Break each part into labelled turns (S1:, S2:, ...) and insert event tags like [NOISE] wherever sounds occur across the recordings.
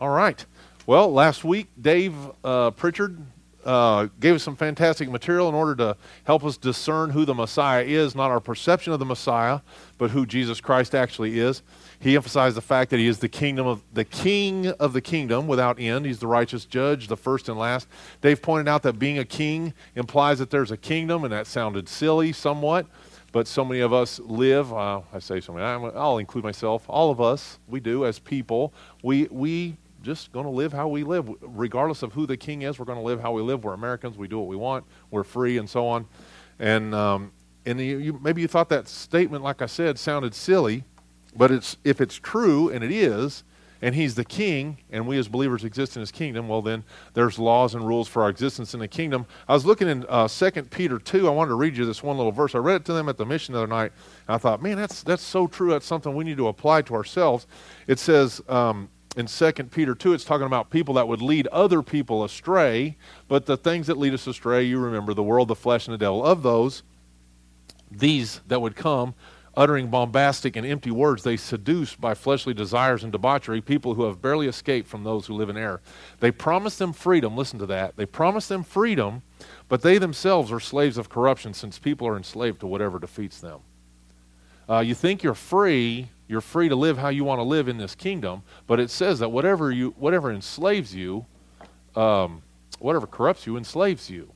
S1: All right. Well, last week, Dave uh, Pritchard uh, gave us some fantastic material in order to help us discern who the Messiah is, not our perception of the Messiah, but who Jesus Christ actually is. He emphasized the fact that he is the kingdom of the king of the kingdom without end. He's the righteous judge, the first and last. Dave pointed out that being a king implies that there's a kingdom, and that sounded silly somewhat. But so many of us live. Uh, I say so many. I'll include myself. All of us, we do as people. We we just going to live how we live, regardless of who the king is. We're going to live how we live. We're Americans. We do what we want. We're free, and so on. And um, and you, you, maybe you thought that statement, like I said, sounded silly. But it's, if it's true, and it is, and he's the king, and we as believers exist in his kingdom, well, then there's laws and rules for our existence in the kingdom. I was looking in uh, 2 Peter 2. I wanted to read you this one little verse. I read it to them at the mission the other night, and I thought, man, that's, that's so true. That's something we need to apply to ourselves. It says um, in 2 Peter 2, it's talking about people that would lead other people astray, but the things that lead us astray, you remember the world, the flesh, and the devil. Of those, these that would come uttering bombastic and empty words, they seduce by fleshly desires and debauchery people who have barely escaped from those who live in error. They promise them freedom. Listen to that. They promise them freedom, but they themselves are slaves of corruption since people are enslaved to whatever defeats them. Uh, you think you're free, you're free to live how you want to live in this kingdom, but it says that whatever, you, whatever enslaves you, um, whatever corrupts you, enslaves you.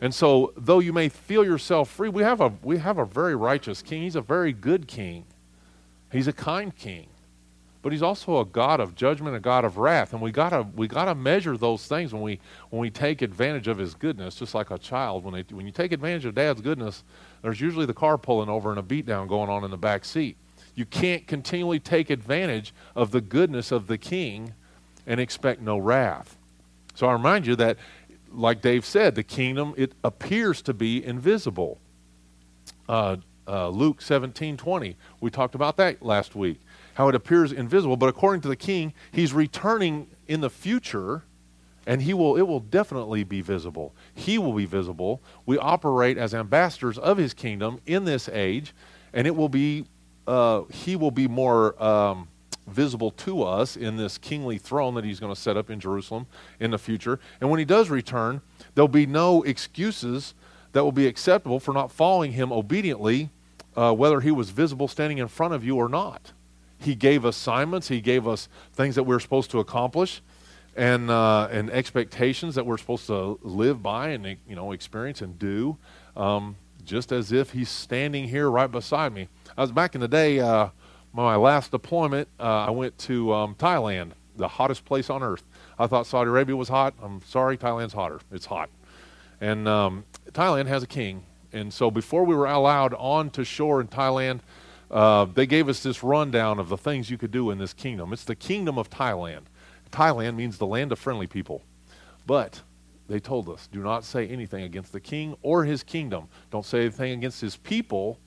S1: And so, though you may feel yourself free, we have a, we have a very righteous king. He's a very good king. He's a kind king. But he's also a God of judgment, a God of wrath. And we gotta we gotta measure those things when we when we take advantage of his goodness, just like a child. When they when you take advantage of dad's goodness, there's usually the car pulling over and a beatdown going on in the back seat. You can't continually take advantage of the goodness of the king and expect no wrath. So I remind you that like Dave said, the kingdom, it appears to be invisible. Uh, uh, Luke 17 20, we talked about that last week, how it appears invisible, but according to the king, he's returning in the future and he will it will definitely be visible he will be visible we operate as ambassadors of his kingdom in this age and it will be uh, he will be more um, visible to us in this kingly throne that he's going to set up in Jerusalem in the future. And when he does return, there'll be no excuses that will be acceptable for not following him obediently, uh, whether he was visible standing in front of you or not. He gave assignments, he gave us things that we're supposed to accomplish. And, uh, and expectations that we're supposed to live by and you know experience and do, um, just as if he's standing here right beside me. I was back in the day. Uh, my last deployment, uh, I went to um, Thailand, the hottest place on earth. I thought Saudi Arabia was hot. I'm sorry, Thailand's hotter. It's hot. And um, Thailand has a king. And so before we were allowed onto shore in Thailand, uh, they gave us this rundown of the things you could do in this kingdom. It's the kingdom of Thailand. Thailand means the land of friendly people. But they told us do not say anything against the king or his kingdom. Don't say anything against his people.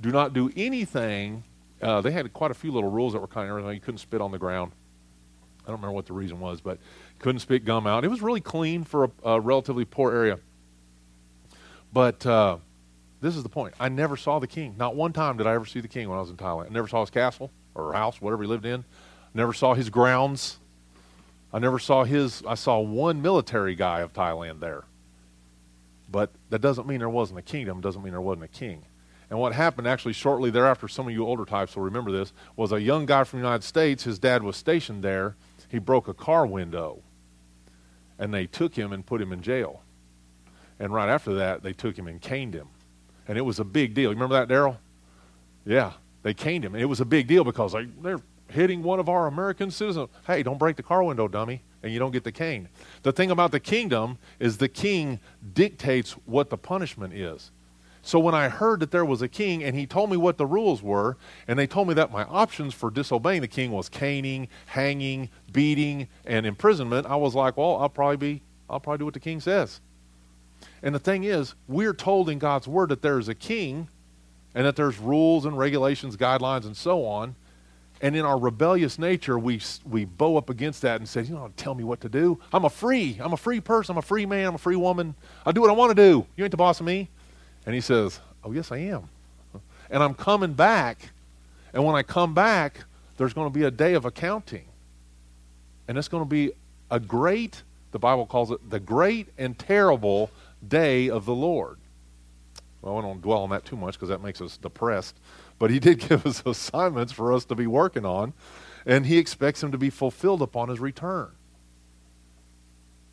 S1: Do not do anything uh, they had quite a few little rules that were kind of. You couldn't spit on the ground. I don't remember what the reason was, but couldn't spit gum out. It was really clean for a, a relatively poor area. But uh, this is the point. I never saw the king. Not one time did I ever see the king when I was in Thailand. I never saw his castle or house, whatever he lived in. Never saw his grounds. I never saw his. I saw one military guy of Thailand there. But that doesn't mean there wasn't a kingdom. Doesn't mean there wasn't a king. And what happened actually shortly thereafter, some of you older types will remember this, was a young guy from the United States, his dad was stationed there. He broke a car window. And they took him and put him in jail. And right after that, they took him and caned him. And it was a big deal. You remember that, Daryl? Yeah, they caned him. And it was a big deal because they, they're hitting one of our American citizens. Hey, don't break the car window, dummy, and you don't get the cane. The thing about the kingdom is the king dictates what the punishment is. So when I heard that there was a king and he told me what the rules were, and they told me that my options for disobeying the king was caning, hanging, beating, and imprisonment, I was like, well, I'll probably be, I'll probably do what the king says. And the thing is, we're told in God's word that there is a king and that there's rules and regulations, guidelines, and so on. And in our rebellious nature, we, we bow up against that and say, you don't tell me what to do. I'm a free, I'm a free person, I'm a free man, I'm a free woman. I do what I want to do. You ain't the boss of me. And he says, Oh, yes, I am. And I'm coming back. And when I come back, there's going to be a day of accounting. And it's going to be a great, the Bible calls it the great and terrible day of the Lord. Well, I don't dwell on that too much because that makes us depressed. But he did [LAUGHS] give us assignments for us to be working on, and he expects them to be fulfilled upon his return.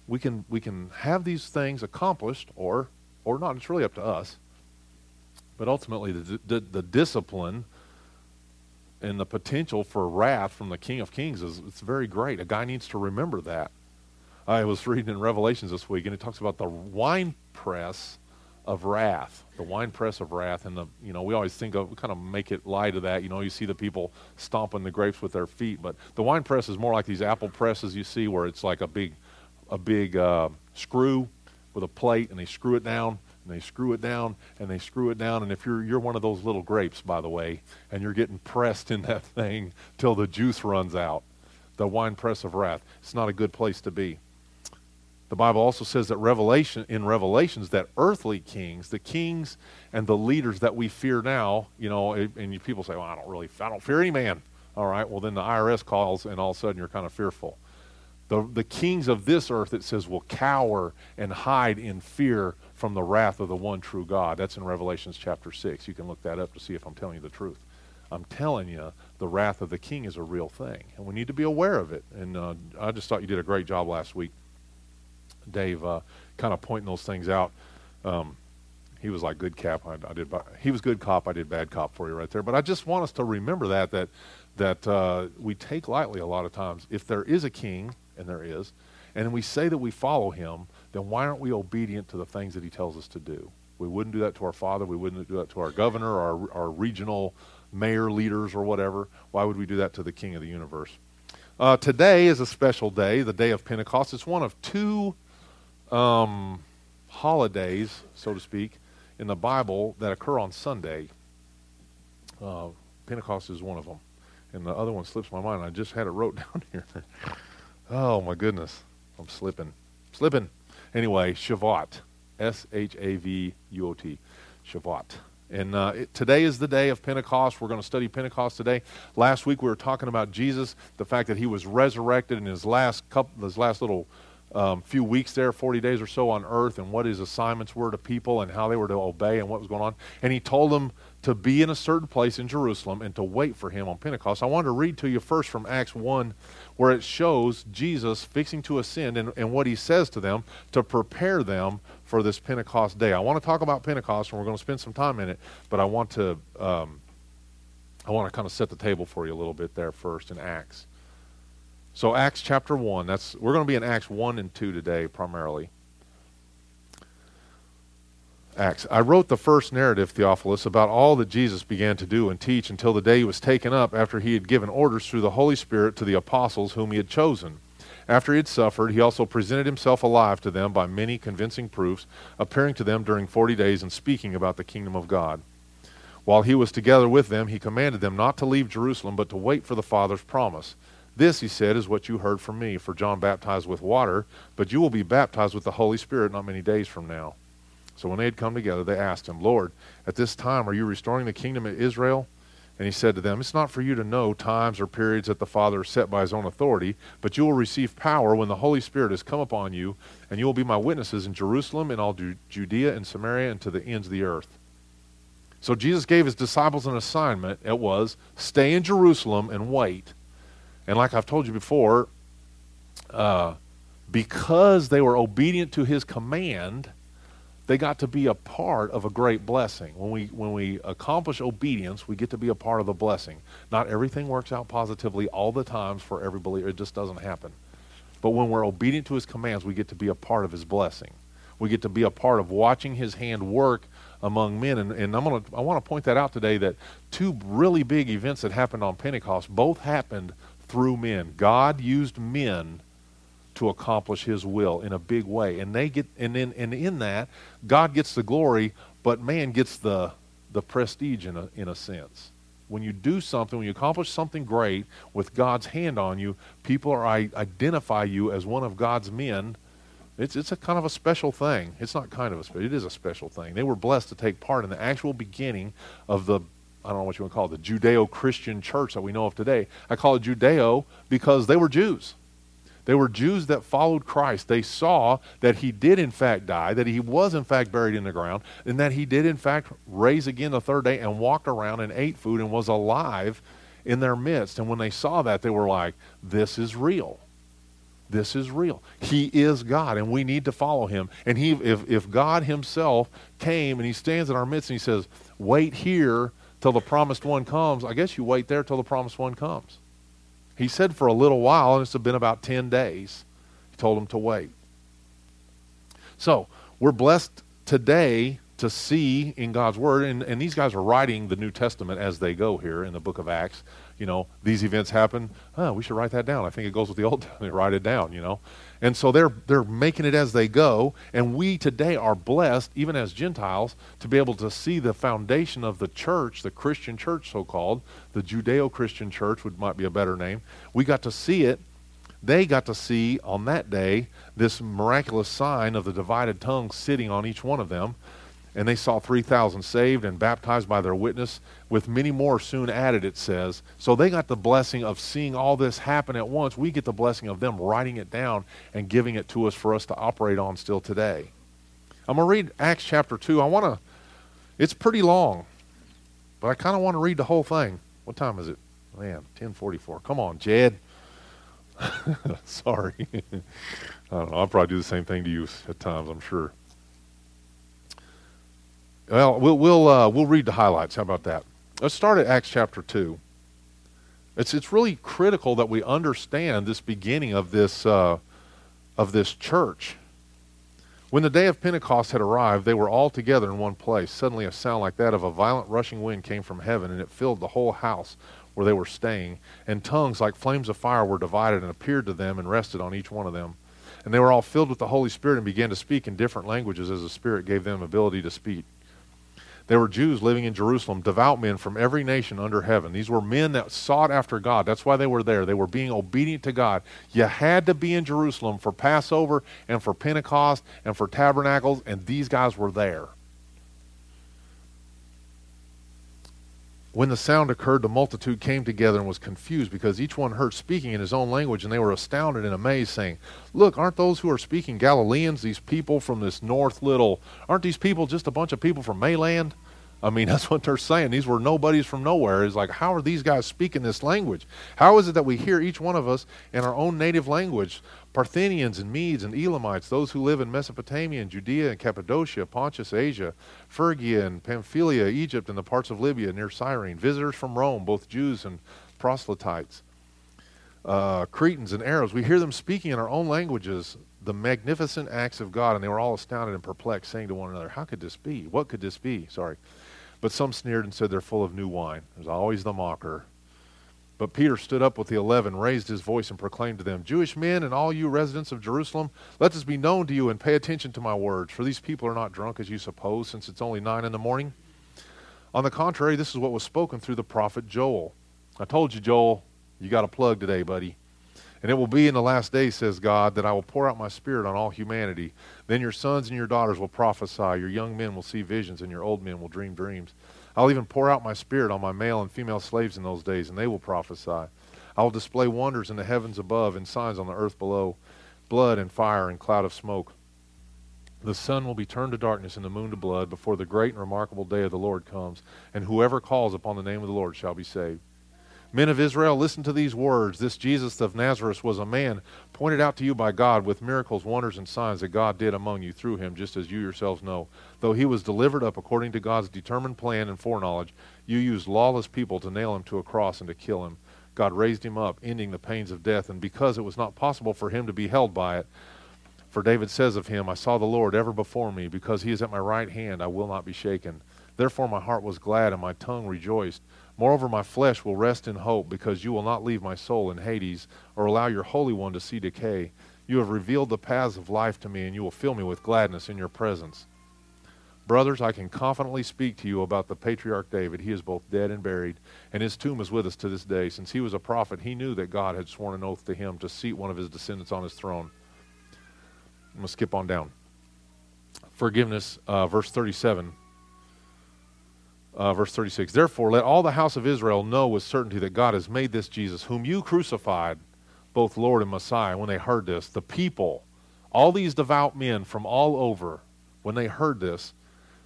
S1: We can, we can have these things accomplished or, or not. It's really up to us. But ultimately, the, the, the discipline and the potential for wrath from the King of Kings is it's very great. A guy needs to remember that. I was [LAUGHS] reading in Revelations this week, and it talks about the wine press of wrath, the wine press of wrath, and the you know we always think of kind of make it light of that. You know, you see the people stomping the grapes with their feet, but the wine press is more like these apple presses you see, where it's like a big, a big uh, screw with a plate, and they screw it down, and they screw it down, and they screw it down, and if you're you're one of those little grapes, by the way, and you're getting pressed in [LAUGHS] that thing till the juice runs out, the wine press of wrath, it's not a good place to be. The Bible also says that Revelation in Revelations that earthly kings, the kings and the leaders that we fear now, you know, and people say, "Well, I don't really, I don't fear any man." All right, well then the IRS calls, and all of a sudden you're kind of fearful. The the kings of this earth, it says, will cower and hide in fear from the wrath of the one true God. That's in Revelations chapter six. You can look that up to see if I'm telling you the truth. I'm telling you, the wrath of the king is a real thing, and we need to be aware of it. And uh, I just thought you did a great job last week Dave uh, kind of pointing those things out. Um, he was like good cap. I, I, did. He was good cop. I did bad cop for you right there. But I just want us to remember that that that uh, we take lightly a lot of times. If there is a king, and there is, and we say that we follow him, then why aren't we obedient to the things that he tells us to do? We wouldn't do that to our father. We wouldn't do that to our governor, our our regional mayor leaders, or whatever. Why would we do that to the King of the universe? Uh, today is a special day, the day of Pentecost. It's one of two um, holidays, so to speak, in the Bible that occur on Sunday. Uh, Pentecost is one of them. And the other one slips my mind. I just had it wrote [LAUGHS] down here. oh, my goodness. I'm slipping. Slipping. Anyway, Shavuot. S H A V U O T. Shavuot. And uh, it, today is the day of Pentecost. We're going to study Pentecost today. Last week we were talking about Jesus, the fact that he was resurrected in his last couple, his last little um, few weeks there, 40 days or so on earth, and what his assignments were to people and how they were to obey and what was going on. And he told them to be in a certain place in Jerusalem and to wait for him on Pentecost. I wanted to read to you first from Acts 1, where it shows Jesus fixing to ascend and, and what he says to them to prepare them for this Pentecost day. I want to talk about Pentecost, and we're going to spend some time in it, but I want to. Um, I want to kind of set the table for you a little bit there first in Acts. So Acts chapter 1, that's we're going to be in Acts 1 and 2 today primarily. Acts. I wrote the first narrative, Theophilus, about all that Jesus began to do and teach until the day he was taken up after he had given orders through the Holy Spirit to the apostles whom he had chosen. After he had suffered, he also presented himself alive to them by many convincing proofs, appearing to them during forty days and speaking about the kingdom of God. While he was together with them, he commanded them not to leave Jerusalem, but to wait for the Father's promise this, he said, is what you heard from me. For John baptized with water, but you will be baptized with the Holy Spirit not many days from now. So when they had come together, they asked him, Lord, at this time are you restoring the kingdom of Israel? And he said to them, It's not for you to know times or periods that the Father has set by his own authority, but you will receive power when the Holy Spirit has come upon you, and you will be my witnesses in Jerusalem and all Judea and Samaria and to the ends of the earth. So Jesus gave his disciples an assignment. It was stay in Jerusalem and wait and like I've told you before, uh, because they were obedient to his command, they got to be a part of a great blessing. When we, when we accomplish obedience, we get to be a part of the blessing. Not everything works out positively all the times for every believer. It just doesn't happen. But when we're obedient to his commands, we get to be a part of his blessing. We get to be a part of watching his hand work among men. And, and I'm gonna, I want to point that out today that two really big events that happened on Pentecost both happened through men. God used men to accomplish his will in a big way. And they get and in and in that, God gets the glory, but man gets the the prestige in a in a sense. When you do something, when you accomplish something great with God's hand on you, people are I, identify you as one of God's men. It's it's a kind of a special thing. It's not kind of a special. It is a special thing. They were blessed to take part in the actual beginning of the I don't know what you want to call it, the Judeo Christian church that we know of today. I call it Judeo because they were Jews. They were Jews that followed Christ. They saw that he did, in fact, die, that he was, in fact, buried in the ground, and that he did, in fact, raise again the third day and walked around and ate food and was alive in their midst. And when they saw that, they were like, this is real. This is real. He is God, and we need to follow him. And he, if, if God himself came and he stands in our midst and he says, wait here till the promised one comes, I guess you wait there till the promised one comes. He said for a little while, and it's been about 10 days. He told them to wait. So, we're blessed today to see in God's Word, and, and these guys are writing the New Testament as they go here in the book of Acts. You know, these events happen. Oh, we should write that down. I think it goes with the Old Testament. [LAUGHS] write it down, you know. And so they're, they're making it as they go, and we today are blessed, even as Gentiles, to be able to see the foundation of the church, the Christian church so called, the Judeo Christian church, would might be a better name. We got to see it. They got to see on that day this miraculous sign of the divided tongue sitting on each one of them and they saw 3,000 saved and baptized by their witness, with many more soon added, it says. So they got the blessing of seeing all this happen at once. We get the blessing of them writing it down and giving it to us for us to operate on still today. I'm going to read Acts chapter 2. I want to, it's pretty long, but I kind of want to read the whole thing. What time is it? Man, 1044. Come on, Jed. [LAUGHS] Sorry. [LAUGHS] I don't know. I'll probably do the same thing to you at times, I'm sure. Well, we'll we'll uh, we'll read the highlights. How about that? Let's start at Acts chapter two. It's it's really critical that we understand this beginning of this uh, of this church. When the day of Pentecost had arrived, they were all together in one place. Suddenly, a sound like that of a violent rushing wind came from heaven, and it filled the whole house where they were staying. And tongues like flames of fire were divided and appeared to them and rested on each one of them. And they were all filled with the Holy Spirit and began to speak in different languages as the Spirit gave them ability to speak. There were Jews living in Jerusalem, devout men from every nation under heaven. These were men that sought after God. That's why they were there. They were being obedient to God. You had to be in Jerusalem for Passover and for Pentecost and for tabernacles, and these guys were there. When the sound occurred, the multitude came together and was confused because each one heard speaking in his own language, and they were astounded and amazed, saying, Look, aren't those who are speaking Galileans, these people from this north little, aren't these people just a bunch of people from Mayland? I mean, [LAUGHS] that's what they're saying. These were nobodies from nowhere. It's like, how are these guys speaking this language? How is it that we hear each one of us in our own native language? Parthians and Medes and Elamites, those who live in Mesopotamia and Judea and Cappadocia, Pontus, Asia, Phrygia and Pamphylia, Egypt, and the parts of Libya near Cyrene, visitors from Rome, both Jews and proselytes, uh, Cretans and Arabs. We hear them speaking in our own languages the magnificent acts of God, and they were all astounded and perplexed, saying to one another, How could this be? What could this be? Sorry. But some sneered and said, They're full of new wine. There's always the mocker. But Peter stood up with the eleven, raised his voice, and proclaimed to them, Jewish men and all you residents of Jerusalem, let this be known to you and pay attention to my words, for these people are not drunk as you suppose, since it's only nine in the morning. On the contrary, this is what was spoken through the prophet Joel. I told you, Joel, you got a plug today, buddy. And it will be in the last days, says God, that I will pour out my spirit on all humanity. Then your sons and your daughters will prophesy, your young men will see visions, and your old men will dream dreams. I'll even pour out my spirit on my male and female slaves in those days, and they will prophesy. I will display wonders in the heavens above and signs on the earth below blood and fire and cloud of smoke. The sun will be turned to darkness and the moon to blood before the great and remarkable day of the Lord comes, and whoever calls upon the name of the Lord shall be saved. Men of Israel, listen to these words. This Jesus of Nazareth was a man pointed out to you by God with miracles, wonders, and signs that God did among you through him, just as you yourselves know. Though he was delivered up according to God's determined plan and foreknowledge, you used lawless people to nail him to a cross and to kill him. God raised him up, ending the pains of death, and because it was not possible for him to be held by it, for David says of him, I saw the Lord ever before me, because he is at my right hand, I will not be shaken. Therefore my heart was glad, and my tongue rejoiced. Moreover, my flesh will rest in hope, because you will not leave my soul in Hades, or allow your Holy One to see decay. You have revealed the paths of life to me, and you will fill me with gladness in your presence. Brothers, I can confidently speak to you about the patriarch David. He is both dead and buried, and his tomb is with us to this day. Since he was a prophet, he knew that God had sworn an oath to him to seat one of his descendants on his throne. I'm going to skip on down. Forgiveness, uh, verse 37. Uh, verse 36 Therefore, let all the house of Israel know with certainty that God has made this Jesus, whom you crucified, both Lord and Messiah, when they heard this, the people, all these devout men from all over, when they heard this,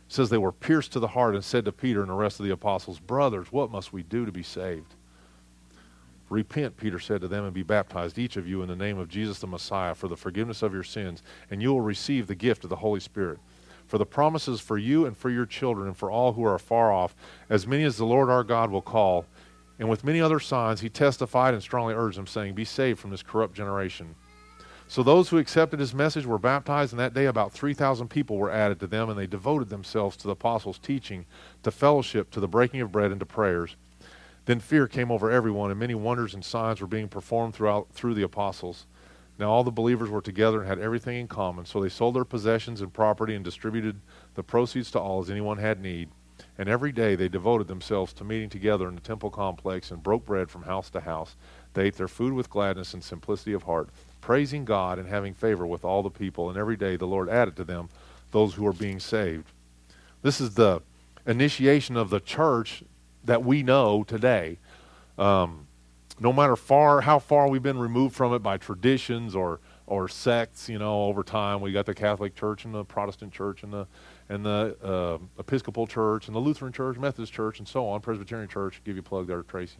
S1: says they were pierced to the heart and said to Peter and the rest of the apostles, Brothers, what must we do to be saved? Repent, Peter said to them, and be baptized, each of you, in the name of Jesus the Messiah, for the forgiveness of your sins, and you will receive the gift of the Holy Spirit. For the promises for you and for your children and for all who are far off, as many as the Lord our God will call. And with many other signs, he testified and strongly urged them, saying, Be saved from this corrupt generation. So those who accepted his message were baptized, and that day about 3,000 people were added to them, and they devoted themselves to the apostles' teaching, to fellowship, to the breaking of bread, and to prayers. Then fear came over everyone, and many wonders and signs were being performed throughout through the apostles. Now all the believers were together and had everything in common, so they sold their possessions and property and distributed the proceeds to all as anyone had need. And every day they devoted themselves to meeting together in the temple complex and broke bread from house to house. They ate their food with gladness and simplicity of heart, praising God and having favor with all the people. And every day the Lord added to them those who were being saved. This is the initiation of the church that we know today. Um, no matter far how far we've been removed from it by traditions or or sects, you know, over time, we got the Catholic Church and the Protestant Church and the and the uh, Episcopal Church and the Lutheran Church, Methodist Church, and so on, Presbyterian Church. Give you a plug there, Tracy.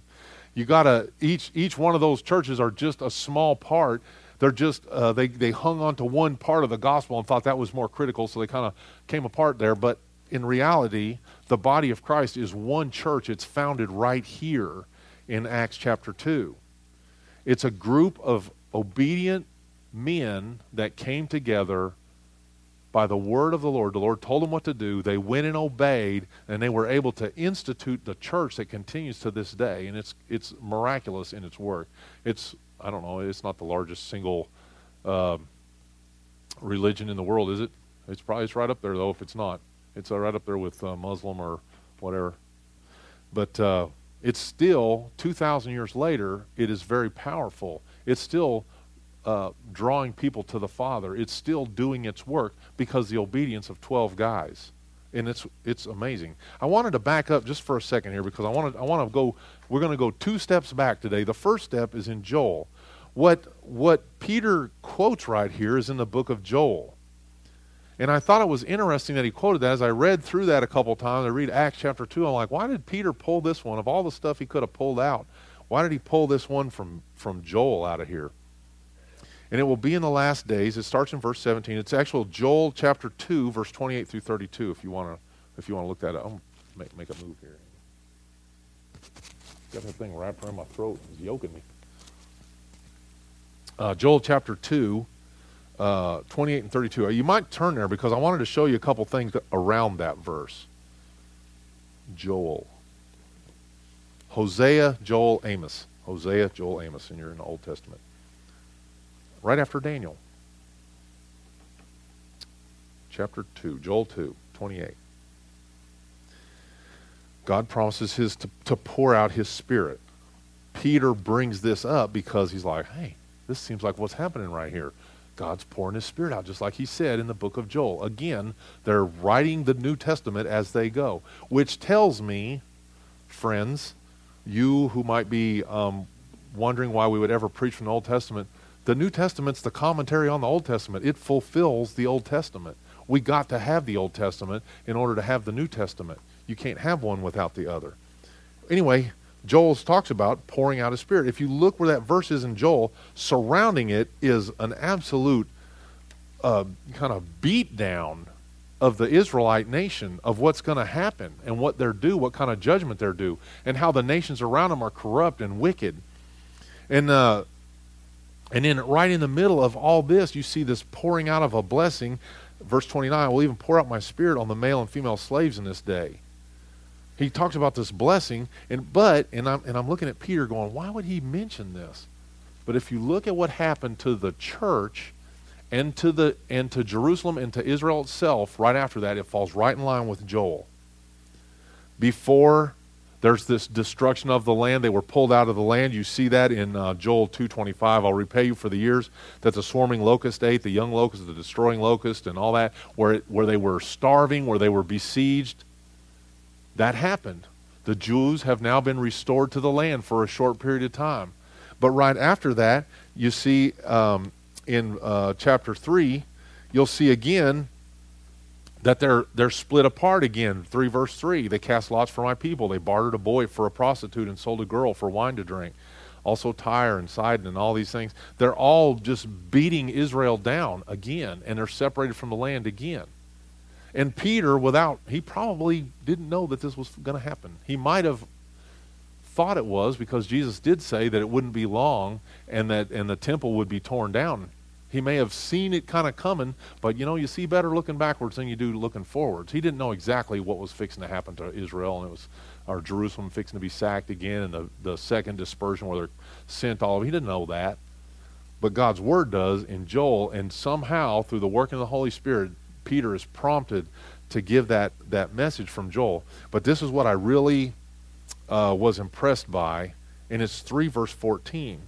S1: You got to each each one of those churches are just a small part. They're just uh, they they hung on to one part of the gospel and thought that was more critical, so they kind of came apart there. But in reality, the body of Christ is one church. It's founded right here in Acts chapter two. It's a group of obedient men that came together by the word of the Lord. The Lord told them what to do. They went and obeyed, and they were able to institute the church that continues to this day. And it's it's miraculous in its work. It's I don't know. It's not the largest single uh, religion in the world, is it? It's probably it's right up there though. If it's not, it's right up there with uh, Muslim or whatever. But uh, it's still 2,000 years later. It is very powerful. It's still uh, drawing people to the Father. It's still doing its work because the obedience of 12 guys. And it's it's amazing. I wanted to back up just for a second here because I wanted I want to go we're going to go two steps back today. The first step is in Joel. What what Peter quotes right here is in the book of Joel. And I thought it was interesting that he quoted that. As I read through that a couple times, I read Acts chapter 2, I'm like, why did Peter pull this one? Of all the stuff he could have pulled out, why did he pull this one from, from Joel out of here? and it will be in the last days. It starts in verse 17. It's actual Joel chapter 2, verse 28 through 32. If you want to, if you want to look that up, I'm make make a move here. Got that thing wrapped around my throat. It's yoking me. Uh, Joel chapter 2, uh, 28 and 32. Uh, you might turn there because I wanted to show you a couple things around that verse. Joel. Hosea, Joel, Amos. Hosea, Joel, Amos, and you're in the Old Testament right after Daniel. Chapter 2, Joel 2, 28. God promises his to, to pour out his spirit. Peter brings this up because he's like, hey, this seems like what's happening right here. God's pouring his spirit out, just like he said in the book of Joel. Again, they're writing the New Testament as they go, which tells me, friends, you who might be um, wondering why we would ever preach from the Old Testament, the New Testament's the commentary on the Old Testament. It fulfills the Old Testament. We got to have the Old Testament in order to have the New Testament. You can't have one without the other. Anyway, Joel talks about pouring out his spirit. If you look where that verse is in Joel, surrounding it is an absolute uh, kind of beat down of the Israelite nation of what's going to happen and what they're due, what kind of judgment they're due, and how the nations around them are corrupt and wicked. And uh, and then right in the middle of all this, you see this pouring out of a blessing. Verse 29, I will even pour out my spirit on the male and female slaves in this day. He talks about this blessing, and but, and I'm, and I'm looking at Peter going, why would he mention this? But if you look at what happened to the church and to, the, and to Jerusalem and to Israel itself right after that, it falls right in line with Joel. Before there's this destruction of the land. They were pulled out of the land. You see that in uh, Joel 2.25. I'll repay you for the years that the swarming locust ate, the young locust, the destroying locust, and all that, where, it, where they were starving, where they were besieged. That happened. The Jews have now been restored to the land for a short period of time. But right after that, you see um, in uh, chapter 3, you'll see again that they're they're split apart again. Three verse three. They cast lots for my people. They bartered a boy for a prostitute and sold a girl for wine to drink. Also Tyre and Sidon and all these things. They're all just beating Israel down again, and they're separated from the land again. And Peter, without he probably didn't know that this was going to happen. He might have thought it was because Jesus did say that it wouldn't be long and that and the temple would be torn down he may have seen it kind of coming, but you know, you see better looking backwards than you do looking forwards. He didn't know exactly what was fixing to happen to Israel, and it was our Jerusalem fixing to be sacked again, and the, the second dispersion where they're sent all. He didn't know that, but God's word does in Joel, and somehow through the working of the Holy Spirit, Peter is prompted to give that that message from Joel. But this is what I really uh, was impressed by, and it's three verse fourteen.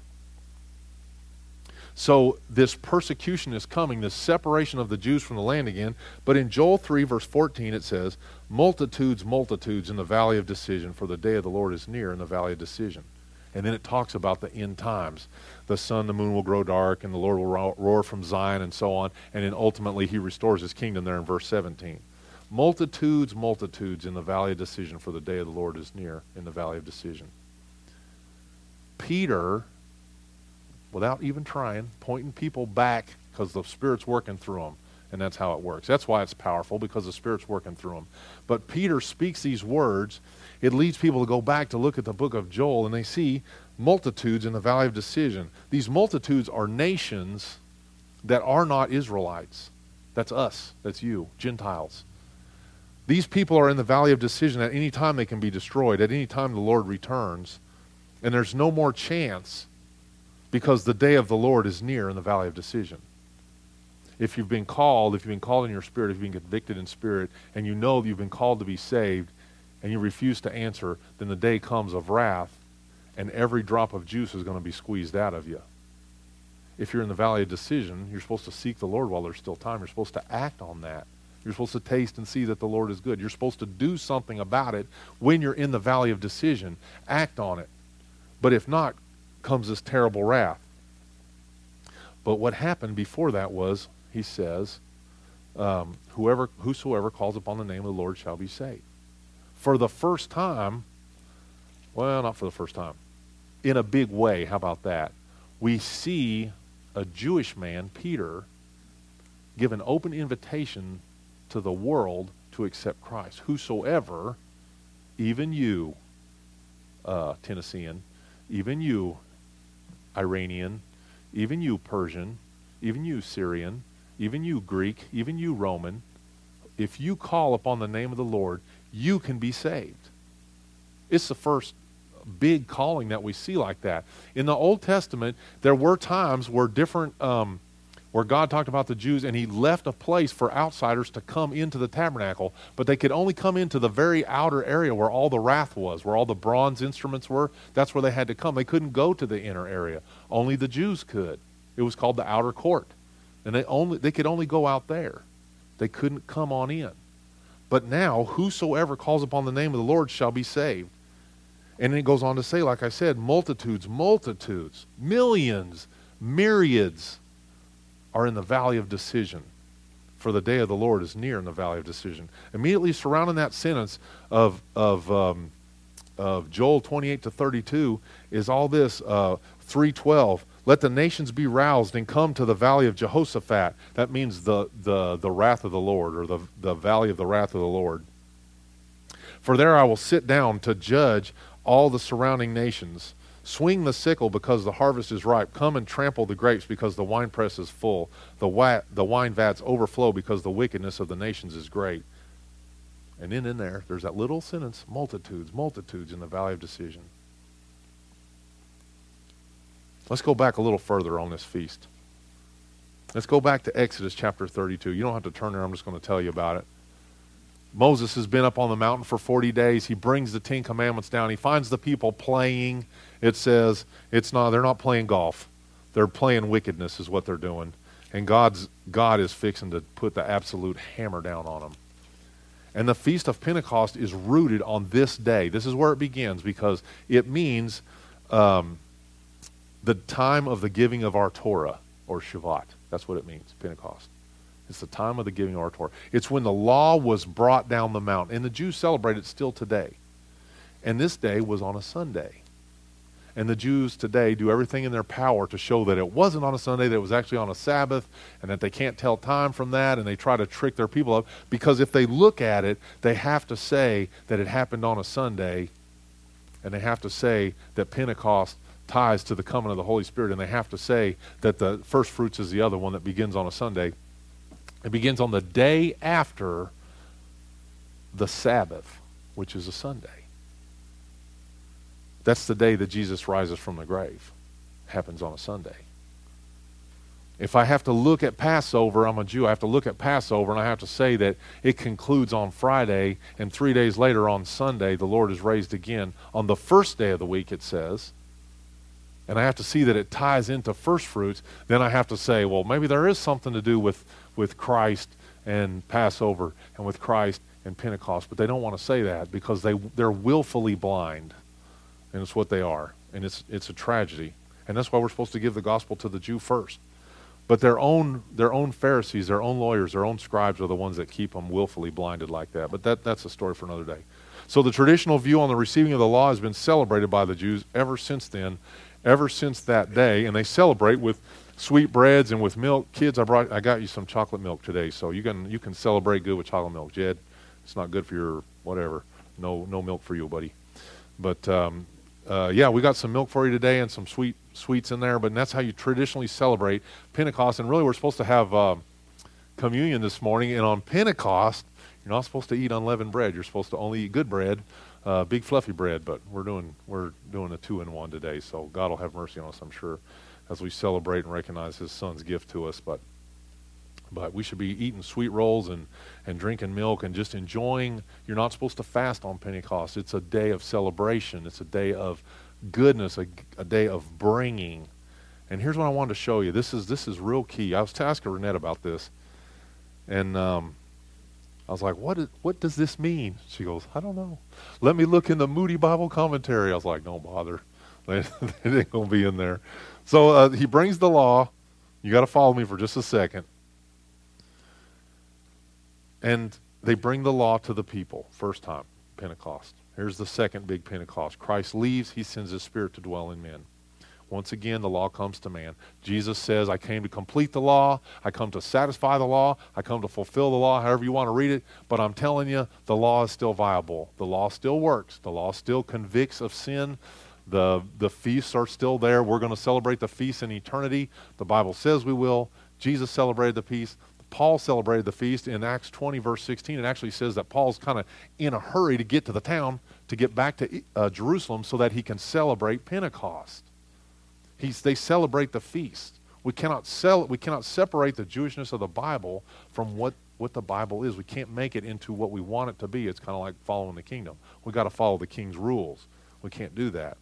S1: So this persecution is coming, this separation of the Jews from the land again. But in Joel 3, verse 14, it says, Multitudes, multitudes in the valley of decision, for the day of the Lord is near in the valley of decision. And then it talks about the end times. The sun, the moon will grow dark, and the Lord will roar from Zion, and so on. And then ultimately, he restores his kingdom there in verse 17. Multitudes, multitudes in the valley of decision, for the day of the Lord is near in the valley of decision. Peter without even trying, pointing people back because the Spirit's working through them. And that's how it works. That's why it's powerful because the Spirit's working through them. But Peter speaks these words. It leads people to go back to look at the book of Joel and they see multitudes in the valley of decision. These multitudes are nations that are not Israelites. That's us. That's you, Gentiles. These people are in the valley of decision. At any time they can be destroyed. At any time the Lord returns. And there's no more chance because the day of the Lord is near in the valley of decision. If you've been called, if you've been called in your spirit, if you've been convicted in spirit, and you know that you've been called to be saved, and you refuse to answer, then the day comes of wrath, and every drop of juice is going to be squeezed out of you. If you're in the valley of decision, you're supposed to seek the Lord while there's still time. You're supposed to act on that. You're supposed to taste and see that the Lord is good. You're supposed to do something about it when you're in the valley of decision. Act on it. But if not, comes this terrible wrath. But what happened before that was, he says, um, whoever, whosoever calls upon the name of the Lord shall be saved. For the first time, well, not for the first time, in a big way, how about that? We see a Jewish man, Peter, give an open invitation to the world to accept Christ. Whosoever, even you, uh, Tennessean, even you, Iranian, even you Persian, even you Syrian, even you Greek, even you Roman, if you call upon the name of the Lord, you can be saved. It's the first big calling that we see like that. In the Old Testament, there were times where different um, where God talked about the Jews and he left a place for outsiders to come into the tabernacle, but they could only come into the very outer area where all the wrath was, where all the bronze instruments were. That's where they had to come. They couldn't go to the inner area. Only the Jews could. It was called the outer court. And they only they could only go out there. They couldn't come on in. But now whosoever calls upon the name of the Lord shall be saved. And it goes on to say, like I said, multitudes, multitudes, millions, myriads are in the valley of decision. For the day of the Lord is near in the valley of decision. Immediately surrounding that sentence of, of, um, of Joel 28 to 32 is all this uh, 312. Let the nations be roused and come to the valley of Jehoshaphat. That means the, the, the wrath of the Lord, or the, the valley of the wrath of the Lord. For there I will sit down to judge all the surrounding nations. Swing the sickle because the harvest is ripe. Come and trample the grapes because the winepress is full. The, wa- the wine vats overflow because the wickedness of the nations is great. And then in there, there's that little sentence multitudes, multitudes in the valley of decision. Let's go back a little further on this feast. Let's go back to Exodus chapter 32. You don't have to turn there, I'm just going to tell you about it. Moses has been up on the mountain for 40 days. He brings the Ten Commandments down. He finds the people playing. It says it's not they're not playing golf. They're playing wickedness is what they're doing. And God's God is fixing to put the absolute hammer down on them. And the Feast of Pentecost is rooted on this day. This is where it begins because it means um, the time of the giving of our Torah, or Shavat. That's what it means, Pentecost. It's the time of the giving of our Torah. It's when the law was brought down the mountain. And the Jews celebrate it still today. And this day was on a Sunday. And the Jews today do everything in their power to show that it wasn't on a Sunday, that it was actually on a Sabbath, and that they can't tell time from that, and they try to trick their people up. Because if they look at it, they have to say that it happened on a Sunday, and they have to say that Pentecost ties to the coming of the Holy Spirit, and they have to say that the first fruits is the other one that begins on a Sunday. It begins on the day after the Sabbath, which is a Sunday. That's the day that Jesus rises from the grave. Happens on a Sunday. If I have to look at Passover, I'm a Jew, I have to look at Passover and I have to say that it concludes on Friday, and three days later on Sunday, the Lord is raised again. On the first day of the week, it says, and I have to see that it ties into first fruits, then I have to say, well, maybe there is something to do with, with Christ and Passover and with Christ and Pentecost. But they don't want to say that because they, they're willfully blind. And it's what they are. And it's, it's a tragedy. And that's why we're supposed to give the gospel to the Jew first. But their own, their own Pharisees, their own lawyers, their own scribes are the ones that keep them willfully blinded like that. But that, that's a story for another day. So the traditional view on the receiving of the law has been celebrated by the Jews ever since then ever since that day, and they celebrate with sweet breads and with milk. Kids, I brought, I got you some chocolate milk today, so you can you can celebrate good with chocolate milk. Jed, it's not good for your whatever. No no milk for you, buddy. But um, uh, yeah, we got some milk for you today and some sweet sweets in there. But that's how you traditionally celebrate Pentecost. And really, we're supposed to have uh, communion this morning. And on Pentecost, you're not supposed to eat unleavened bread. You're supposed to only eat good bread uh, big fluffy bread, but we're doing we're doing a two in one today. So God will have mercy on us, I'm sure, as we celebrate and recognize His Son's gift to us. But but we should be eating sweet rolls and and drinking milk and just enjoying. You're not supposed to fast on Pentecost. It's a day of celebration. It's a day of goodness, a, a day of bringing. And here's what I wanted to show you. This is this is real key. I was asking Renette about this, and um, I was like, what, is, what does this mean? She goes, I don't know. Let me look in the Moody Bible commentary. I was like, don't bother. [LAUGHS] it ain't going to be in there. So uh, he brings the law. You got to follow me for just a second. And they bring the law to the people, first time, Pentecost. Here's the second big Pentecost. Christ leaves, he sends his spirit to dwell in men. Once again, the law comes to man. Jesus says, I came to complete the law. I come to satisfy the law. I come to fulfill the law, however you want to read it. But I'm telling you, the law is still viable. The law still works. The law still convicts of sin. The, the feasts are still there. We're going to celebrate the feast in eternity. The Bible says we will. Jesus celebrated the feast. Paul celebrated the feast in Acts 20, verse 16. It actually says that Paul's kind of in a hurry to get to the town, to get back to uh, Jerusalem so that he can celebrate Pentecost. He's, they celebrate the feast. We cannot, sell, we cannot separate the Jewishness of the Bible from what, what the Bible is. We can't make it into what we want it to be. It's kind of like following the kingdom. We've got to follow the king's rules. We can't do that.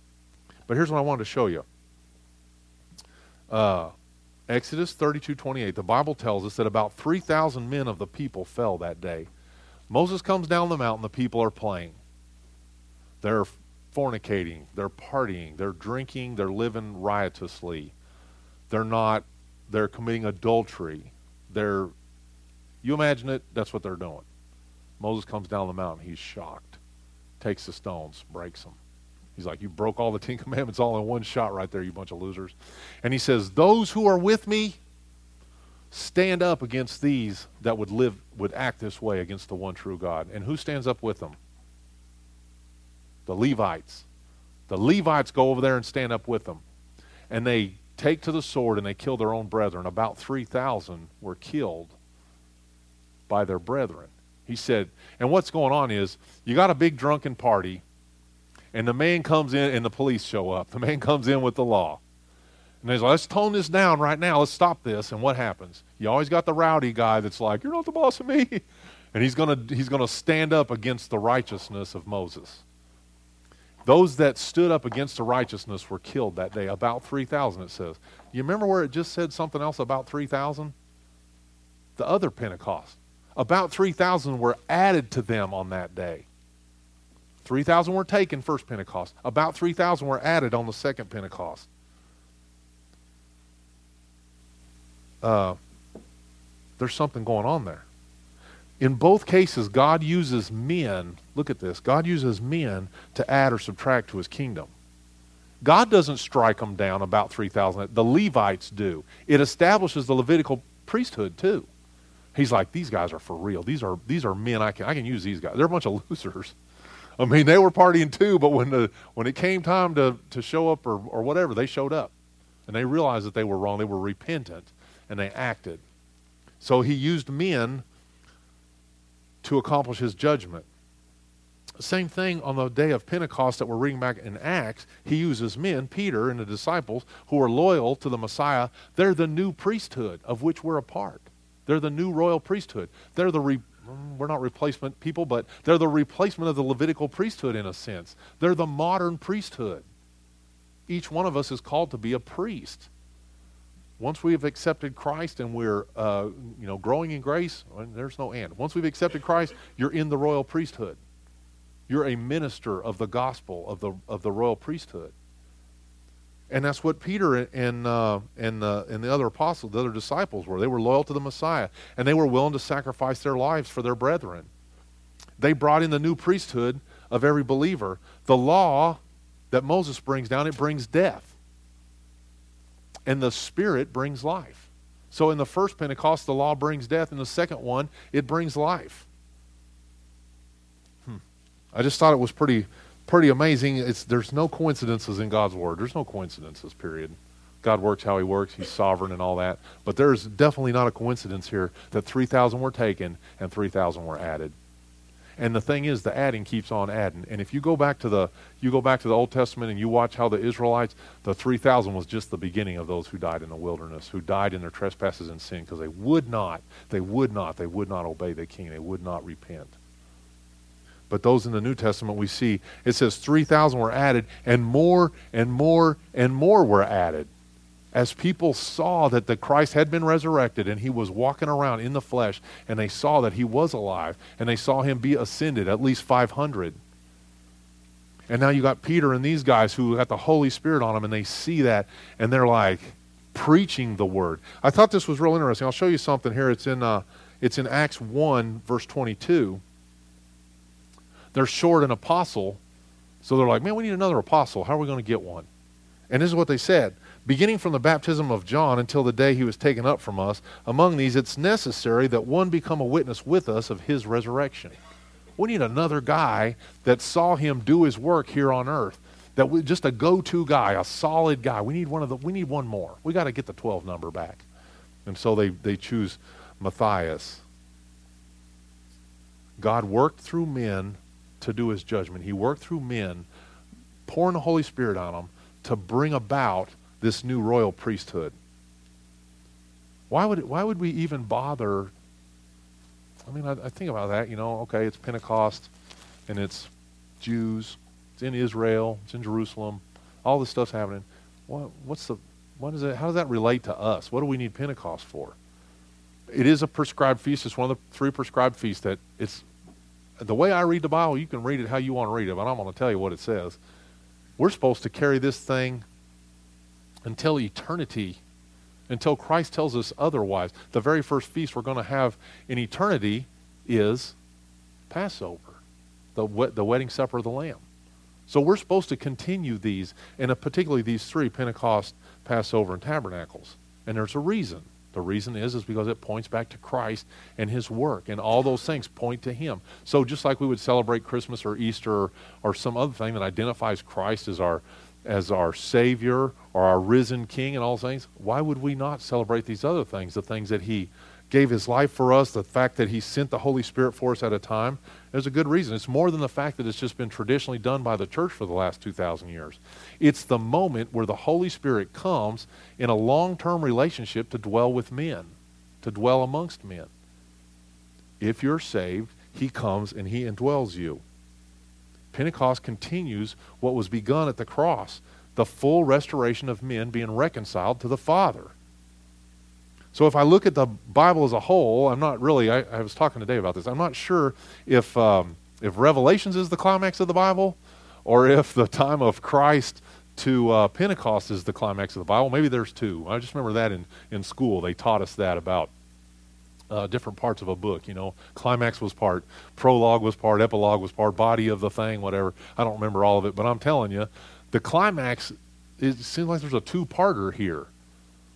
S1: But here's what I wanted to show you. Uh, Exodus 32 28, the Bible tells us that about 3,000 men of the people fell that day. Moses comes down the mountain, the people are playing. They're fornicating, they're partying, they're drinking, they're living riotously. They're not, they're committing adultery. They're, you imagine it, that's what they're doing. Moses comes down the mountain, he's shocked, takes the stones, breaks them. He's like, You broke all the Ten [LAUGHS] Commandments all in one shot right there, you bunch of losers. And he says, Those who are with me, stand up against these that would live, would act this way against the one true God. And who stands up with them? The Levites. The Levites go over there and stand up with them. And they take to the sword and they kill their own brethren. About 3,000 were killed by their brethren. He said, and what's going on is you got a big drunken party, and the man comes in and the police show up. The man [LAUGHS] comes in with the law. And he's like, let's tone this down right now. Let's stop this. And what happens? You always got the rowdy guy that's like, you're not the boss of me. [LAUGHS] And he's going to he's going to stand up against the righteousness of Moses. Those that stood up against the righteousness were killed that day, about 3,000, it says. You remember where it just said something else about 3,000? The other Pentecost. About 3,000 were added to them on that day. 3,000 were taken first Pentecost. About 3,000 were added on the second Pentecost. Uh, there's something going on there. In both cases, God uses men, look at this, God uses men to add or subtract to his kingdom. God doesn't strike them down about 3,000. The Levites do. It establishes the Levitical priesthood too. He's like, these guys are for real. These are these are men I can I can use these guys. They're a bunch of [LAUGHS] losers. I mean, they were partying too, but when the when it came time to, to show up or, or whatever, they showed up. And they realized that they were wrong. They were repentant and they acted. So he used men to accomplish his judgment. Same thing on the day of Pentecost that we're reading back in Acts. He uses men, Peter and the disciples, who are loyal to the Messiah. They're the new priesthood of which we're a part. They're the new royal priesthood. They're the re- we're not replacement people, but they're the replacement of the Levitical priesthood in a sense. They're the modern priesthood. Each one of us is called to be a priest. Once we have accepted Christ and we're, uh, you know, growing in grace, there's no end. Once we've accepted Christ, you're in the royal priesthood. You're a minister of the gospel of the of the royal priesthood. And that's what Peter and uh, and uh, and the other apostles, the other disciples were. They were loyal to the Messiah, and they were willing to sacrifice their lives for their brethren. They brought in the new priesthood of every believer. The law that Moses brings down it brings death, and the Spirit brings life. So in the first Pentecost, the law brings death. In the second one, it brings life. Hmm. I just thought it was pretty pretty amazing. It's, there's no coincidences in God's Word. There's no coincidences, period. God works how He works. He's sovereign and all that. But there's definitely not a coincidence here that 3,000 were taken and 3,000 were added. And the thing is, the adding keeps on adding. And if you go back to the you go back to the Old Testament and you watch how the Israelites, the 3,000 was just the beginning of those who died in the wilderness, who died in their trespasses and sin because they would not, they would not, they would not obey the king. They would not repent. But those in the New Testament we see, it says 3,000 were added, and more and more and more were added. As people saw that the Christ had been resurrected and he was walking around in the flesh, and they saw that he was alive, and they saw him be ascended, at least 500. And now you got Peter and these guys who got the Holy Spirit on them, and they see that, and they're like preaching the word. I thought this was real interesting. I'll show you something here. It's in, uh, it's in Acts 1, verse 22. They're short an apostle, so they're like, man, we need another apostle. How are we going to get one? And this is what they said. Beginning from the baptism of John until the day he was taken up from us, among these it's necessary that one become a witness with us of his resurrection. We need another guy that saw him do his work here on earth. That we, just a go-to guy, a solid guy. We need one of the. We need one more. We got to get the twelve number back, and so they they choose Matthias. God worked through men to do his judgment. He worked through men, pouring the Holy Spirit on them to bring about this new royal priesthood. Why would, why would we even bother? I mean, I, I think about that, you know, okay, it's Pentecost and it's Jews, it's in Israel, it's in Jerusalem, all this stuff's happening. What, what's the, what is it, how does that relate to us? What do we need Pentecost for? It is a prescribed feast. It's one of the three prescribed feasts that it's the way I read the Bible, you can read it how you want to read it, but I'm going to tell you what it says. We're supposed to carry this thing until eternity, until Christ tells us otherwise. The very first feast we're going to have in eternity is Passover, the, the wedding supper of the Lamb. So we're supposed to continue these, and uh, particularly these three Pentecost, Passover, and Tabernacles. And there's a reason. The reason is is because it points back to Christ and his work and all those things point to him. So just like we would celebrate Christmas or Easter or, or some other thing that identifies Christ as our as our savior or our risen king and all things, why would we not celebrate these other things, the things that he gave his life for us, the fact that he sent the Holy Spirit for us at a time, there's a good reason. It's more than the fact that it's just been traditionally done by the church for the last 2,000 years. It's the moment where the Holy Spirit comes in a long term relationship to dwell with men, to dwell amongst men. If you're saved, he comes and he indwells you. Pentecost continues what was begun at the cross the full restoration of men being reconciled to the Father. So if I look at the Bible as a whole, I'm not really, I, I was talking today about this, I'm not sure if, um, if Revelations is the climax of the Bible or if the time of Christ to uh, Pentecost is the climax of the Bible. Maybe there's two. I just remember that in, in school. They taught us that about uh, different parts of a book. You know, climax was part, prologue was part, epilogue was part, body of the thing, whatever. I don't remember all of it, but I'm telling you, the climax, it seems like there's a two parter here.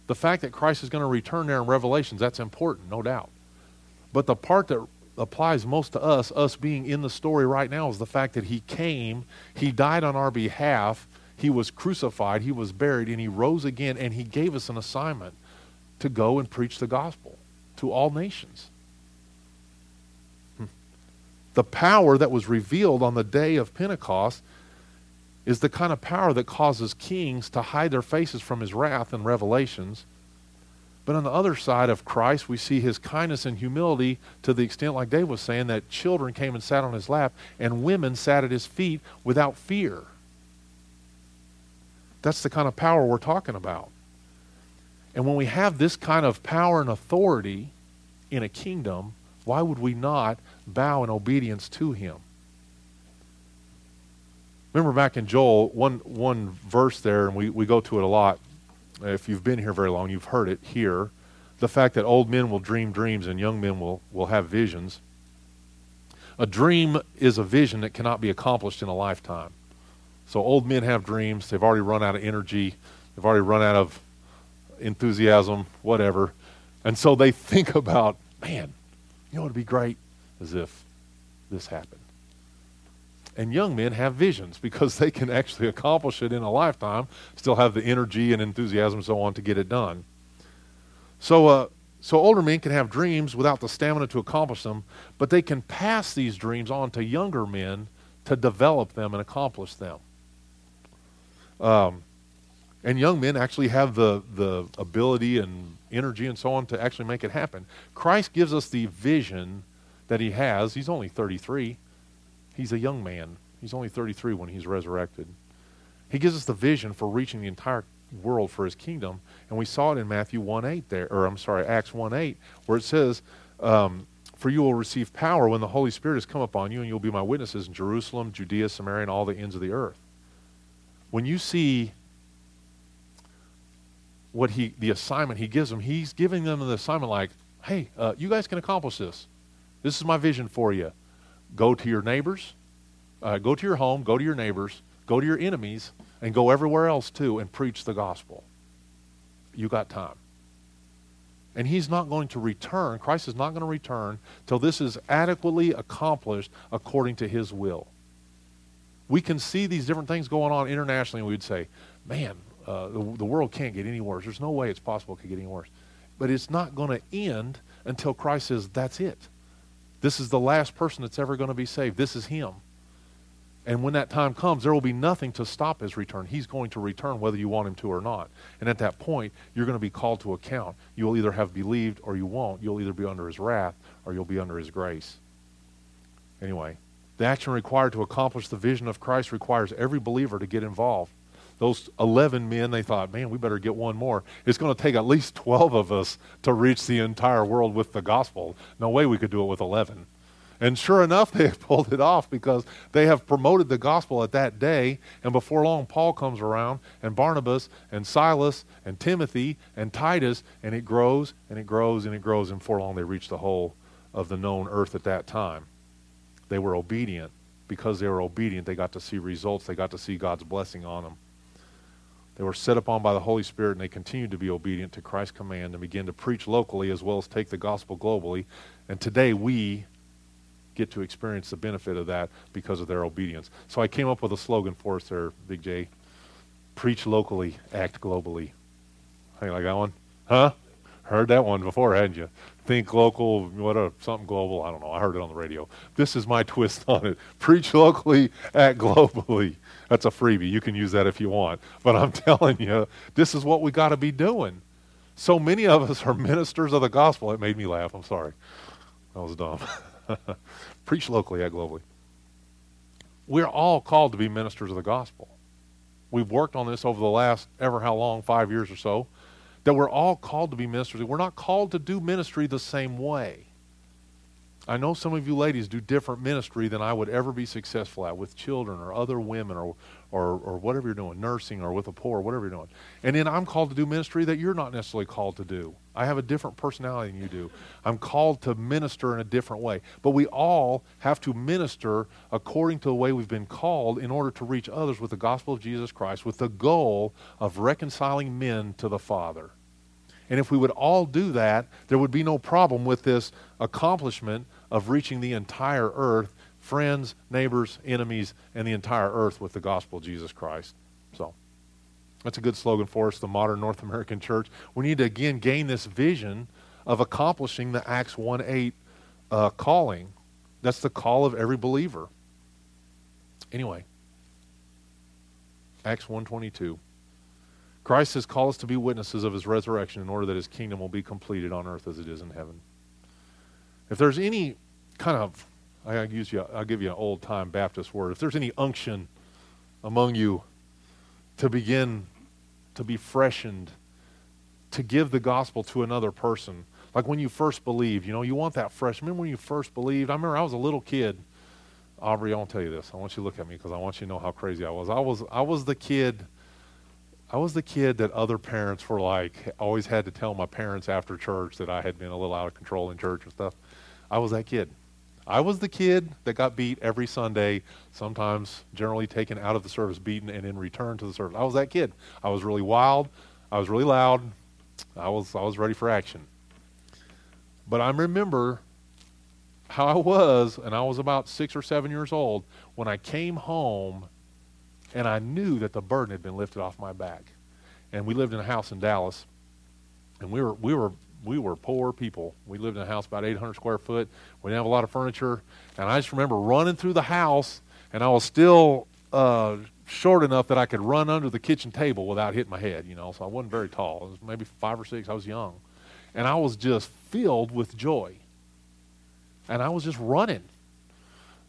S1: The fact that Christ is going to return there in Revelations, that's important, no doubt. But the part that applies most to us, us being in the story right now, is the fact that He came, He died on our behalf, He was crucified, He was buried, and He rose again, and He gave us an assignment to go and preach the gospel to all nations. Hmm. The power that was revealed on the day of Pentecost is the kind of power that causes kings to hide their faces from his wrath in Revelations. But on the other side of Christ, we see his kindness and humility to the extent, like Dave was saying, that children came and sat on his lap and women sat at his feet without fear. That's the kind of power we're talking about. And when we have this kind of power and authority in a kingdom, why would we not bow in obedience to him? Remember back in Joel, one, one verse there, and we, we go to it a lot. If you've been here very long, you've heard it here. The fact that old men will dream dreams and young men will, will have visions. A dream is a vision that cannot be accomplished in a lifetime. So old men have dreams. They've already run out of energy. They've already run out of enthusiasm, whatever. And so they think about, man, you know it would be great? As if this happened. And young men have visions because they can actually accomplish it in a lifetime, still have the energy and enthusiasm so on to get it done. So, uh, so older men can have dreams without the stamina to accomplish them, but they can pass these dreams on to younger men to develop them and accomplish them. Um, and young men actually have the, the ability and energy and so on to actually make it happen. Christ gives us the vision that he has. He's only 33. He's a young man. He's only 33 when he's resurrected. He gives us the vision for reaching the entire world for his kingdom. And we saw it in Matthew 1 8 there, or I'm sorry, Acts 1 8, where it says, um, For you will receive power when the Holy Spirit has come upon you, and you'll be my witnesses in Jerusalem, Judea, Samaria, and all the ends of the earth. When you see what he, the assignment he gives them, he's giving them the assignment like, hey, uh, you guys can accomplish this. This is my vision for you. Go to your neighbors, uh, go to your home, go to your neighbors, go to your enemies, and go everywhere else too and preach the gospel. You got time. And he's not going to return, Christ is not going to return till this is adequately accomplished according to his will. We can see these different things going on internationally, and we'd say, man, uh, the, the world can't get any worse. There's no way it's possible it could get any worse. But it's not going to end until Christ says, that's it. This is the last person that's ever going to be saved. This is him. And when that time comes, there will be nothing to stop his return. He's going to return whether you want him to or not. And at that point, you're going to be called to account. You'll either have believed or you won't. You'll either be under his wrath or you'll be under his grace. Anyway, the action required to accomplish the vision of Christ requires every believer to get involved those 11 men, they thought, man, we better get one more. It's going to take at least 12 of us to reach the entire world with the gospel. No way we could do it with 11. And sure enough, [LAUGHS] they pulled it off because they have promoted the gospel at that day. And before long, Paul comes around, and Barnabas, and Silas, and Timothy, and Titus, and it grows, and it grows, and it grows. And before long, they reach the whole of the known earth at that time. They were obedient. Because they were obedient, they got to see results, they got to see God's blessing on them. They were set upon by the Holy Spirit and they continued to be obedient to Christ's command and began to preach locally as well as take the gospel globally. And today we get to experience the benefit of that because of their obedience. So I came up with a slogan for us there, Big J. Preach locally, act globally. How you like that one? Huh? Heard that one before, hadn't you? Think local, what a something global. I don't know. I heard it on the radio. This is my [LAUGHS] twist on it. Preach locally, act globally. That's a freebie. You can use that if you want. But I'm [LAUGHS] telling you, this is what we got to be doing. So many of us are ministers of the gospel. It made me laugh. I'm sorry. That was dumb. [LAUGHS] Preach locally, act globally. We're all called to be ministers of the gospel. We've worked on this over the last ever how long, five years or so, that we're all called to be ministers. We're not called to do ministry the same way. I know some of you ladies do different ministry than I would ever be successful at with children or other women or, or, or whatever you're doing, nursing or with the poor, whatever you're doing. And then I'm called to do ministry that you're not necessarily called to do. I have a different personality than you do. I'm called to minister in a different way. But we all have to minister according to the way we've been called in order to reach others with the gospel of Jesus Christ with the goal of reconciling men to the Father. And if we would all do that, there would be no problem with this accomplishment of reaching the entire earth, friends, neighbors, enemies, and the entire earth with the gospel of Jesus Christ. So that's a good slogan for us, the modern North American church. We need to again gain this vision of accomplishing the Acts 1 8 uh, calling. That's the call of every believer. Anyway, Acts 122. Christ has called us to be witnesses of his resurrection in order that his kingdom will be completed on earth as it is in heaven. If there's any kind of, I use you, I'll give you an old time Baptist word. If there's any unction among you to begin to be freshened, to give the gospel to another person, like when you first believe, you know, you want that fresh. Remember when you first believed? I remember I was a little kid. Aubrey, I won't tell you this. I want you to look at me because I want you to know how crazy I was. I was I was the kid. I was the kid that other parents were like always had to tell my parents after church that I had been a little out of control in church and stuff. I was that kid. I was the kid that got beat every Sunday, sometimes generally taken out of the service, beaten, and then returned to the service. I was that kid. I was really wild. I was really loud. I was, I was ready for action. But I remember how I was, and I was about six or seven years old, when I came home and I knew that the burden had been lifted off my back. And we lived in a house in Dallas, and we were, we were we were poor people. We lived in a house about 800 square foot. We didn't have a lot of furniture. And I just remember running through the house, and I was still uh, short enough that I could run under the kitchen table without hitting my head, you know. So I wasn't very tall. Was maybe five or six. I was young. And I was just filled with joy. And I was just running.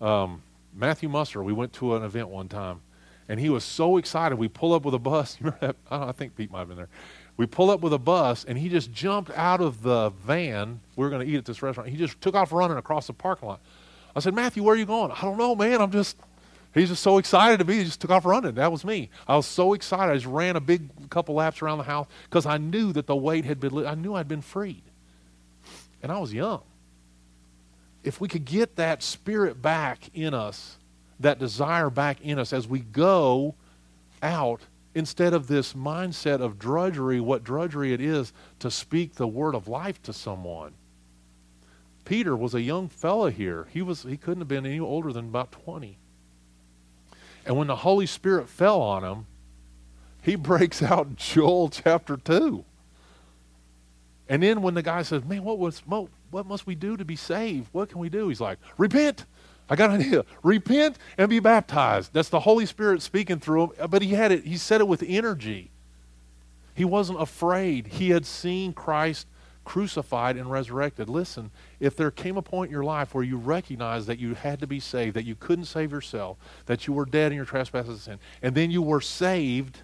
S1: Um, Matthew Musser, we went to an event one time, and he was so excited. We pull up with a bus. [LAUGHS] I, I think Pete might have been there. We pull up with a bus, and he just jumped out of the van. We were going to eat at this restaurant. He just took off running across the parking lot. I said, Matthew, where are you going? I don't know, man. I'm just, he's just so excited to be. He just took off running. That was me. I was so excited. I just ran a big couple laps around the house because I knew that the weight had been, I knew I'd been freed. And I was young. If we could get that spirit back in us, that desire back in us as we go out instead of this mindset of drudgery, what drudgery it is to speak the word of life to someone. Peter was a young fellow here. He was he couldn't have been any older than about 20. And when the Holy Spirit fell on him, he [LAUGHS] breaks out Joel chapter 2. And then when the guy says, "Man, what was what must we do to be saved? What can we do?" He's like, "Repent I got an idea. Repent and be baptized. That's the Holy Spirit speaking through him. But he had it, he said it with energy. He wasn't afraid. He had seen Christ crucified and resurrected. Listen, if there came a point in your life where you recognized that you had to be saved, that you couldn't save yourself, that you were dead in your trespasses and sin, and then you were saved,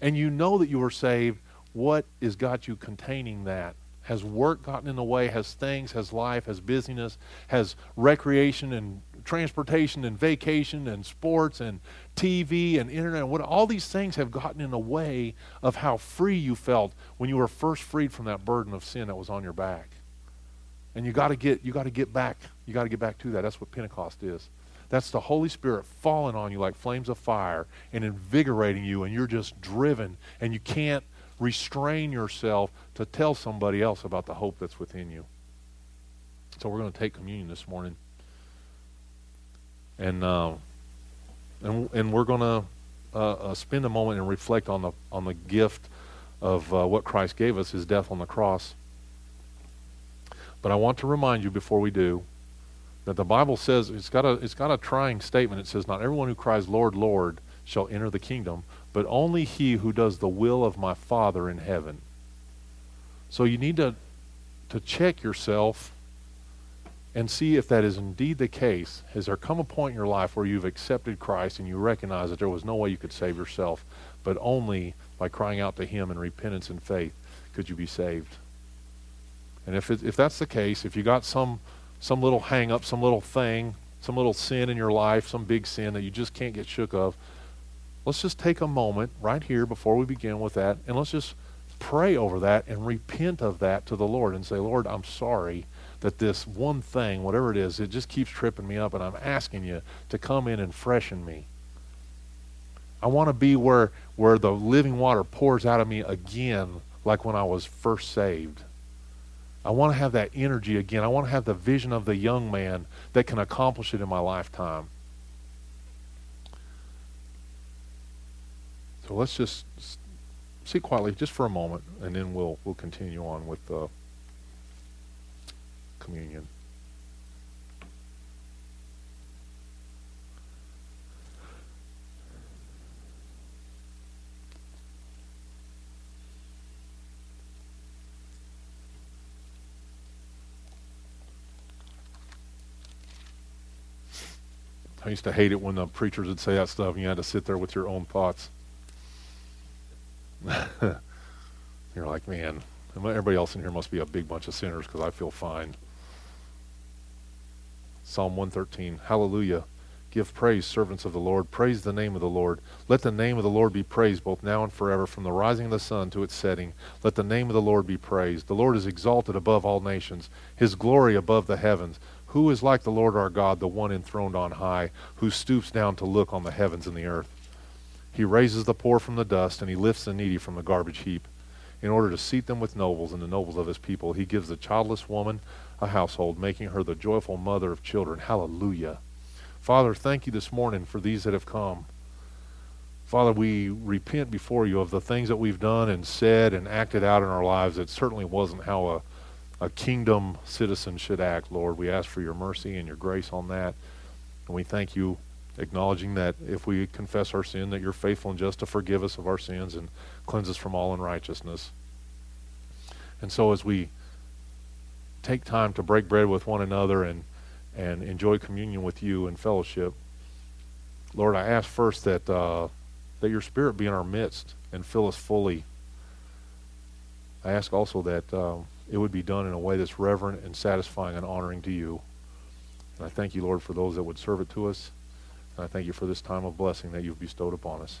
S1: and you know that you were saved, what is got you containing that? Has work gotten in the way? Has things, has life, has busyness, has recreation and transportation and vacation and sports and TV and internet, what all these things have gotten in the way of how free you felt when you were first freed from that burden of sin that was on your back. And you got to get you got to get back. You got to get back to that. That's what Pentecost is. That's the Holy Spirit falling on you like flames of fire and invigorating you and you're just driven and you can't restrain yourself to tell somebody else about the hope that's within you. So we're going to take communion this morning and uh, and and we're going to uh, uh, spend a moment and reflect on the on the gift of uh, what Christ gave us, His death on the cross. But I want to remind you before we do that the Bible says it's got a it's got a trying statement. It says, "Not everyone who cries, Lord, Lord, shall enter the kingdom, but only he who does the will of my Father in heaven." So you need to to check yourself and see if that is indeed the case. Has there come a point in your life where you've accepted Christ and you recognize that there was no way you could save yourself, but only by crying out to Him in repentance and faith could you be saved? And if, it, if that's the case, if you got some some little hang up, some little thing, some little sin in your life, some big sin that you just can't get shook of, let's just take a moment right here before we begin with that and let's just pray over that and repent of that to the Lord and say, Lord, I'm sorry that this one thing, whatever it is, it just keeps tripping me up, and I'm asking you to come in and freshen me. I want to be where, where the living water pours out of me again, like when I was first saved. I want to have that energy again. I want to have the vision of the young man that can accomplish it in my lifetime. So let's just sit quietly just for a moment, and then we'll we'll continue on with the communion. I used to hate it when the preachers would say that stuff and you had to sit there with your own thoughts. [LAUGHS] You're like, man, everybody else in here must be a big bunch of sinners because I feel fine. Psalm 113 Hallelujah. Give praise, servants of the Lord. Praise the name of the Lord. Let the name of the Lord be praised both now and forever, from the rising of the sun to its setting. Let the name of the Lord be praised. The Lord is exalted above all nations, his glory above the heavens. Who is like the Lord our God, the one enthroned on high, who stoops down to look on the heavens and the earth? He raises the poor from the dust, and he lifts the needy from the garbage heap. In order to seat them with nobles and the nobles of his people, he gives the childless woman a household, making her the joyful mother of children. Hallelujah. Father, thank you this morning for these that have come. Father, we repent before you of the things that we've done and said and acted out in our lives It certainly wasn't how a a kingdom citizen should act, Lord. We ask for your mercy and your grace on that. And we thank you, acknowledging that if we confess our sin, that you're faithful and just to forgive us of our sins and cleanse us from all unrighteousness. And so as we take time to break bread with one another and, and enjoy communion with you and fellowship, Lord, I ask first that, uh, that your Spirit be in our midst and fill us fully. I ask also that... Uh, it would be done in a way that's reverent and satisfying and honoring to you. And I thank you, Lord, for those that would serve it to us. And I thank you for this time of blessing that you've bestowed upon us.